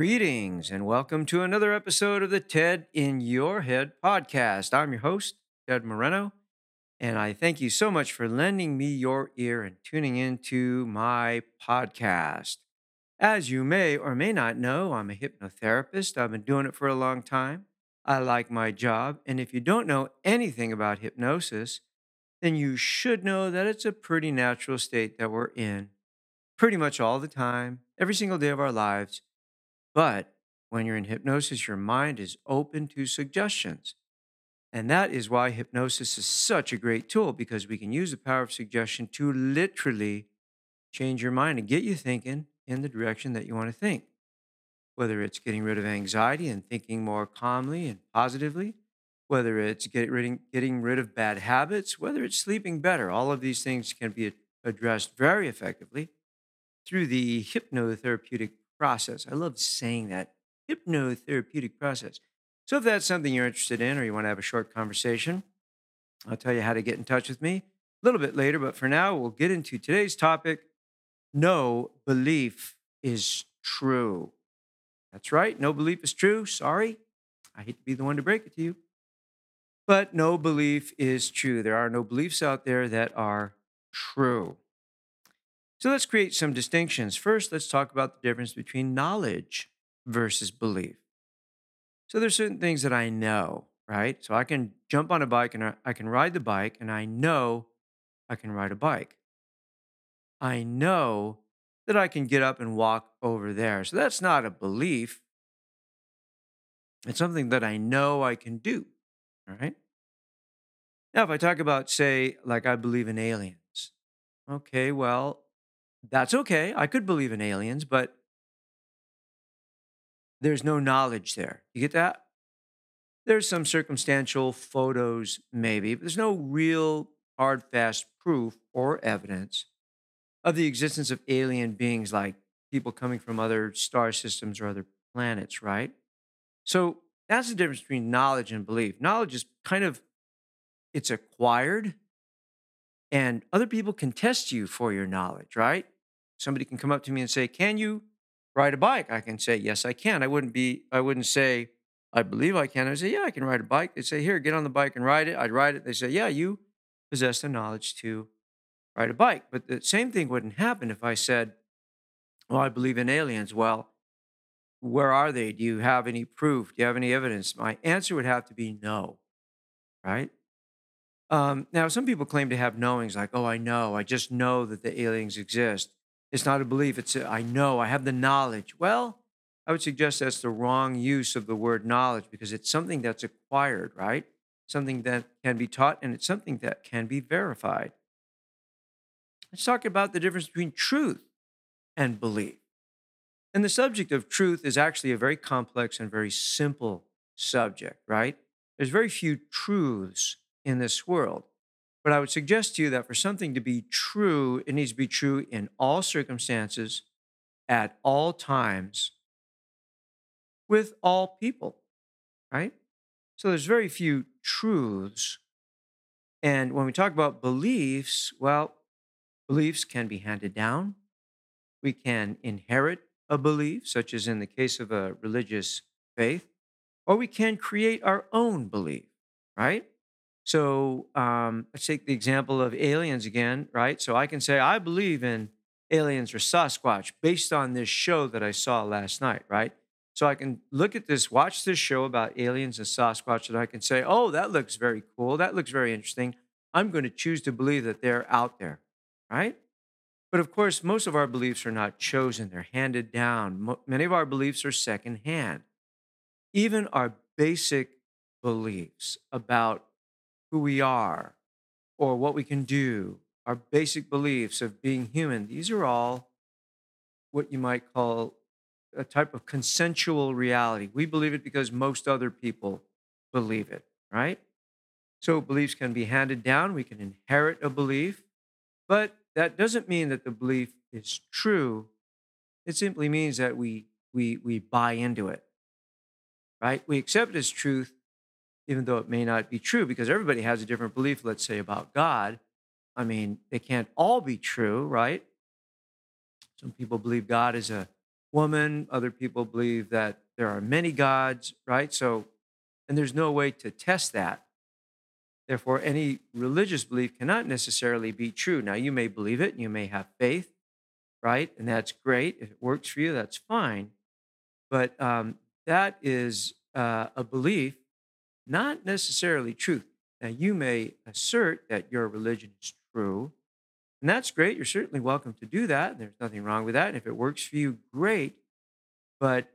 Greetings and welcome to another episode of the TED in Your Head podcast. I'm your host, Ted Moreno, and I thank you so much for lending me your ear and tuning into my podcast. As you may or may not know, I'm a hypnotherapist. I've been doing it for a long time. I like my job, and if you don't know anything about hypnosis, then you should know that it's a pretty natural state that we're in pretty much all the time, every single day of our lives but when you're in hypnosis, your mind is open to suggestions. And that is why hypnosis is such a great tool because we can use the power of suggestion to literally change your mind and get you thinking in the direction that you want to think. Whether it's getting rid of anxiety and thinking more calmly and positively, whether it's getting rid of bad habits, whether it's sleeping better, all of these things can be addressed very effectively through the hypnotherapeutic process. I love saying that hypnotherapeutic process. So, if that's something you're interested in or you want to have a short conversation, I'll tell you how to get in touch with me a little bit later. But for now, we'll get into today's topic No belief is true. That's right, no belief is true. Sorry, I hate to be the one to break it to you. But no belief is true. There are no beliefs out there that are true. So let's create some distinctions. First, let's talk about the difference between knowledge versus belief. So there's certain things that I know, right? So I can jump on a bike and I can ride the bike and I know I can ride a bike. I know that I can get up and walk over there. So that's not a belief. It's something that I know I can do, right? Now, if I talk about, say, like I believe in aliens, okay, well, that's okay. I could believe in aliens, but there's no knowledge there. You get that? There's some circumstantial photos, maybe, but there's no real hard, fast proof or evidence of the existence of alien beings like people coming from other star systems or other planets, right? So that's the difference between knowledge and belief. Knowledge is kind of it's acquired and other people can test you for your knowledge, right? Somebody can come up to me and say, "Can you ride a bike?" I can say, "Yes, I can." I wouldn't be I wouldn't say, "I believe I can." I say, "Yeah, I can ride a bike." They say, "Here, get on the bike and ride it." I'd ride it. They say, "Yeah, you possess the knowledge to ride a bike." But the same thing wouldn't happen if I said, "Well, I believe in aliens." Well, where are they? Do you have any proof? Do you have any evidence? My answer would have to be no, right? Um, now, some people claim to have knowings like, oh, I know, I just know that the aliens exist. It's not a belief, it's a, I know, I have the knowledge. Well, I would suggest that's the wrong use of the word knowledge because it's something that's acquired, right? Something that can be taught and it's something that can be verified. Let's talk about the difference between truth and belief. And the subject of truth is actually a very complex and very simple subject, right? There's very few truths in this world. But I would suggest to you that for something to be true, it needs to be true in all circumstances, at all times, with all people, right? So there's very few truths. And when we talk about beliefs, well, beliefs can be handed down. We can inherit a belief, such as in the case of a religious faith, or we can create our own belief, right? So um, let's take the example of aliens again, right? So I can say, I believe in aliens or Sasquatch based on this show that I saw last night, right? So I can look at this, watch this show about aliens and Sasquatch, and I can say, oh, that looks very cool. That looks very interesting. I'm going to choose to believe that they're out there, right? But of course, most of our beliefs are not chosen, they're handed down. Many of our beliefs are secondhand. Even our basic beliefs about who we are or what we can do, our basic beliefs of being human, these are all what you might call a type of consensual reality. We believe it because most other people believe it, right? So beliefs can be handed down. We can inherit a belief, but that doesn't mean that the belief is true. It simply means that we we we buy into it. Right? We accept it as truth, even though it may not be true, because everybody has a different belief, let's say, about God. I mean, they can't all be true, right? Some people believe God is a woman, other people believe that there are many gods, right? So, and there's no way to test that. Therefore, any religious belief cannot necessarily be true. Now, you may believe it, you may have faith, right? And that's great. If it works for you, that's fine. But um, that is uh, a belief, not necessarily truth. Now, you may assert that your religion is true, and that's great. You're certainly welcome to do that. There's nothing wrong with that. And if it works for you, great. But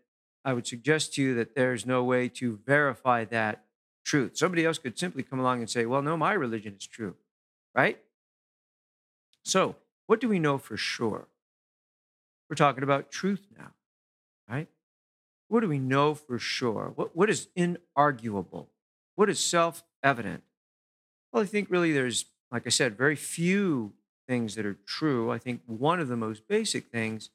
I would suggest to you that there's no way to verify that truth. Somebody else could simply come along and say, well, no, my religion is true, right? So, what do we know for sure? We're talking about truth now, right? What do we know for sure? What, what is inarguable? What is self evident? Well, I think really there's, like I said, very few things that are true. I think one of the most basic things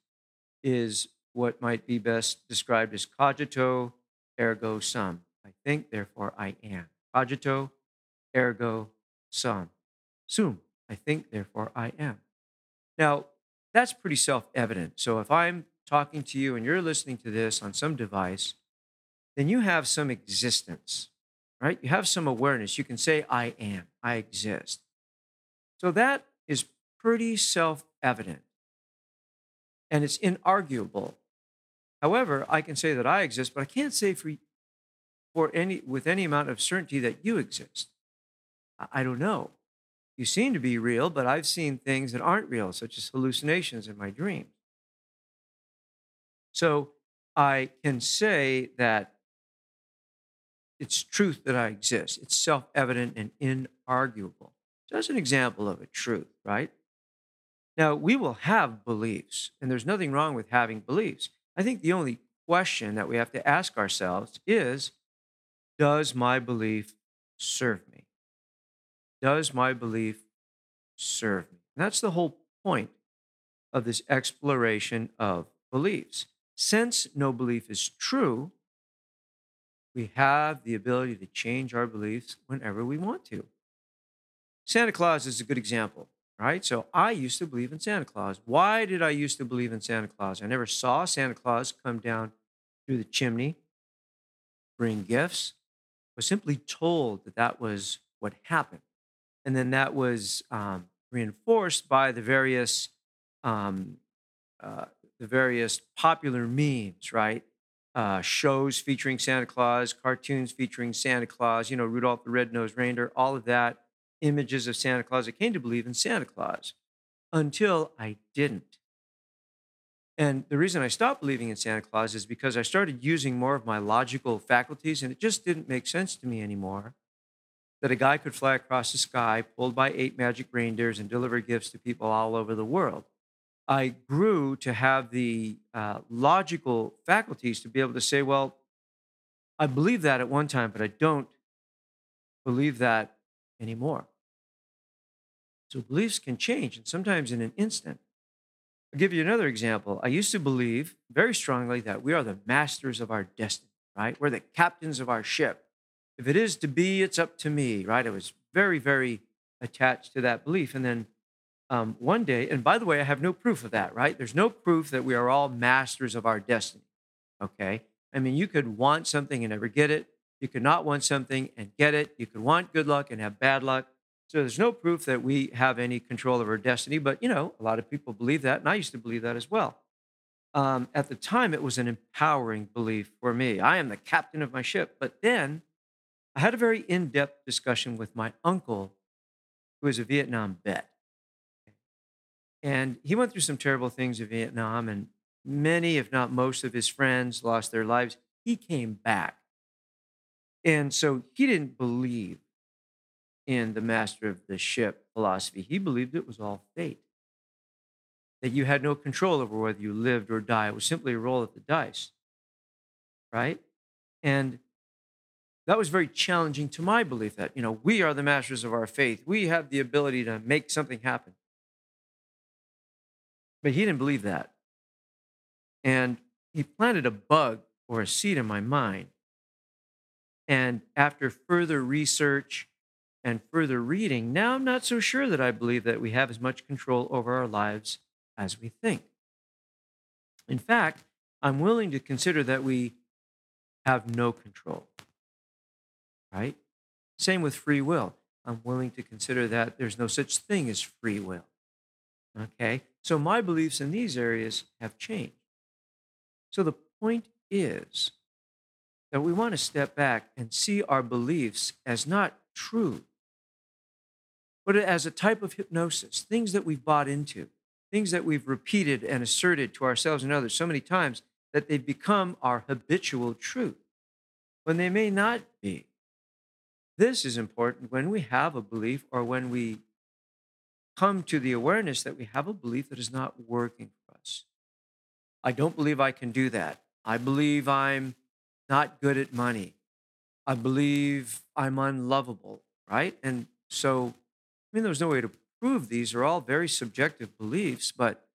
is what might be best described as cogito ergo sum. I think, therefore I am. Cogito ergo sum. Sum. I think, therefore I am. Now, that's pretty self evident. So if I'm talking to you and you're listening to this on some device, then you have some existence, right? You have some awareness. You can say, I am, I exist. So that is pretty self evident and it's inarguable. However, I can say that I exist, but I can't say for, for any, with any amount of certainty that you exist. I don't know. You seem to be real, but I've seen things that aren't real, such as hallucinations in my dreams. So I can say that it's truth that I exist. It's self evident and inarguable. So that's an example of a truth, right? Now, we will have beliefs, and there's nothing wrong with having beliefs. I think the only question that we have to ask ourselves is Does my belief serve me? Does my belief serve me? And that's the whole point of this exploration of beliefs. Since no belief is true, we have the ability to change our beliefs whenever we want to. Santa Claus is a good example, right? So I used to believe in Santa Claus. Why did I used to believe in Santa Claus? I never saw Santa Claus come down through the chimney, bring gifts. I was simply told that that was what happened. And then that was um, reinforced by the various um, uh, the various popular memes, right? Uh, shows featuring Santa Claus, cartoons featuring Santa Claus, you know, Rudolph the Red-Nosed Reindeer, all of that, images of Santa Claus. I came to believe in Santa Claus until I didn't. And the reason I stopped believing in Santa Claus is because I started using more of my logical faculties, and it just didn't make sense to me anymore that a guy could fly across the sky, pulled by eight magic reindeers, and deliver gifts to people all over the world. I grew to have the uh, logical faculties to be able to say, well, I believe that at one time, but I don't believe that anymore. So beliefs can change, and sometimes in an instant. I'll give you another example. I used to believe very strongly that we are the masters of our destiny, right? We're the captains of our ship. If it is to be, it's up to me, right? I was very, very attached to that belief. And then um, one day, and by the way, I have no proof of that, right? There's no proof that we are all masters of our destiny, okay? I mean, you could want something and never get it. You could not want something and get it. You could want good luck and have bad luck. So there's no proof that we have any control of our destiny. But, you know, a lot of people believe that, and I used to believe that as well. Um, at the time, it was an empowering belief for me. I am the captain of my ship. But then I had a very in depth discussion with my uncle, who is a Vietnam vet. And he went through some terrible things in Vietnam, and many, if not most, of his friends lost their lives. He came back. And so he didn't believe in the master of the ship philosophy. He believed it was all fate. that you had no control over whether you lived or died. It was simply a roll of the dice, right? And that was very challenging to my belief that, you know, we are the masters of our faith. We have the ability to make something happen. But he didn't believe that. And he planted a bug or a seed in my mind. And after further research and further reading, now I'm not so sure that I believe that we have as much control over our lives as we think. In fact, I'm willing to consider that we have no control. Right? Same with free will. I'm willing to consider that there's no such thing as free will. Okay? So my beliefs in these areas have changed. So the point is that we want to step back and see our beliefs as not true, but as a type of hypnosis, things that we've bought into, things that we've repeated and asserted to ourselves and others so many times that they've become our habitual truth when they may not be. This is important when we have a belief or when we come to the awareness that we have a belief that is not working for us. I don't believe I can do that. I believe I'm not good at money. I believe I'm unlovable, right? And so, I mean, there's no way to prove these are all very subjective beliefs, but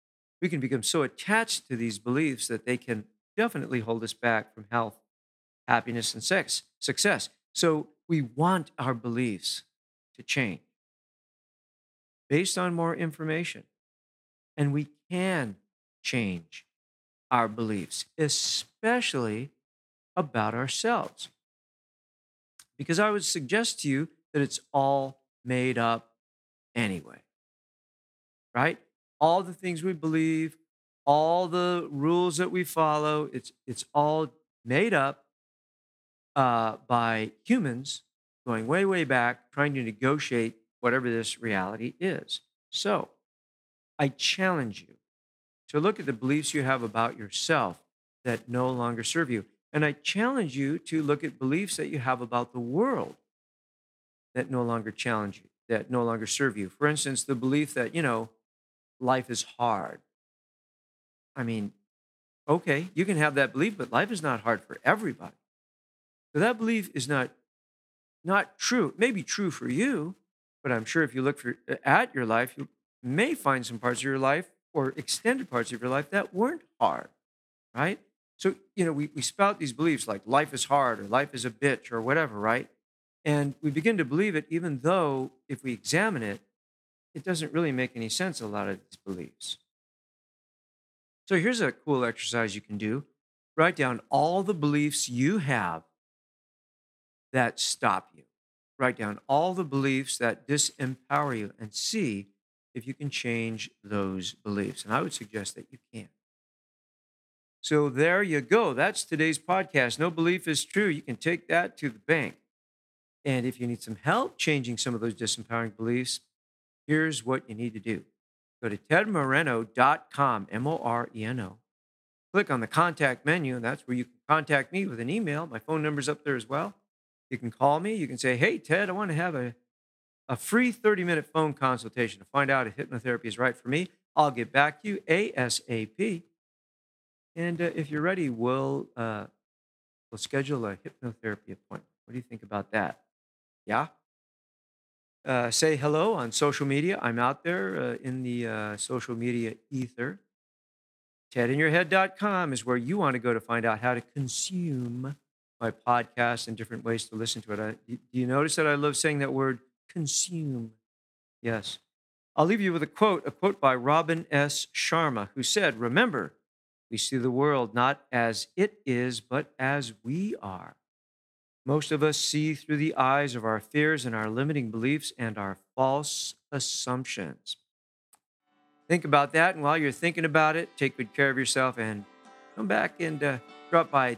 we can become so attached to these beliefs that they can definitely hold us back from health, happiness, and sex, success. So we want our beliefs to change based on more information. And we can change our beliefs, especially about ourselves. Because I would suggest to you that it's all made up anyway. Right? All the things we believe, all the rules that we follow, it's, it's all made up uh, by humans going way, way back, trying to negotiate whatever this reality is. So I challenge you to look at the beliefs you have about yourself that no longer serve you. And I challenge you to look at beliefs that you have about the world that no longer challenge you, that no longer serve you. For instance, the belief that, you know, life is hard. I mean, okay, you can have that belief, but life is not hard for everybody. So that belief is not not true. It may be true for you, but I'm sure if you look for, uh, at your life, you may find some parts of your life or extended parts of your life that weren't hard, right? So, you know, we, we spout these beliefs like life is hard or life is a bitch or whatever, right? And we begin to believe it, even though if we examine it, it doesn't really make any sense, a lot of these beliefs. So here's a cool exercise you can do write down all the beliefs you have that stop you. Write down all the beliefs that disempower you and see if you can change those beliefs. And I would suggest that you can. So there you go. That's today's podcast. No belief is true. You can take that to the bank. And if you need some help changing some of those disempowering beliefs, here's what you need to do go to tedmoreno.com, M O R E N O. Click on the contact menu, and that's where you can contact me with an email. My phone number's up there as well. You can call me. You can say, Hey, Ted, I want to have a, a free 30 minute phone consultation to find out if hypnotherapy is right for me. I'll get back to you ASAP. And uh, if you're ready, we'll, uh, we'll schedule a hypnotherapy appointment. What do you think about that? Yeah? Uh, say hello on social media. I'm out there uh, in the uh, social media ether. TedInYourHead.com is where you want to go to find out how to consume my podcast and different ways to listen to it. I, do you notice that I love saying that word consume? Yes. I'll leave you with a quote, a quote by Robin S. Sharma, who said, Remember, we see the world not as it is, but as we are. Most of us see through the eyes of our fears and our limiting beliefs and our false assumptions. Think about that, and while you're thinking about it, take good care of yourself and come back and uh, drop by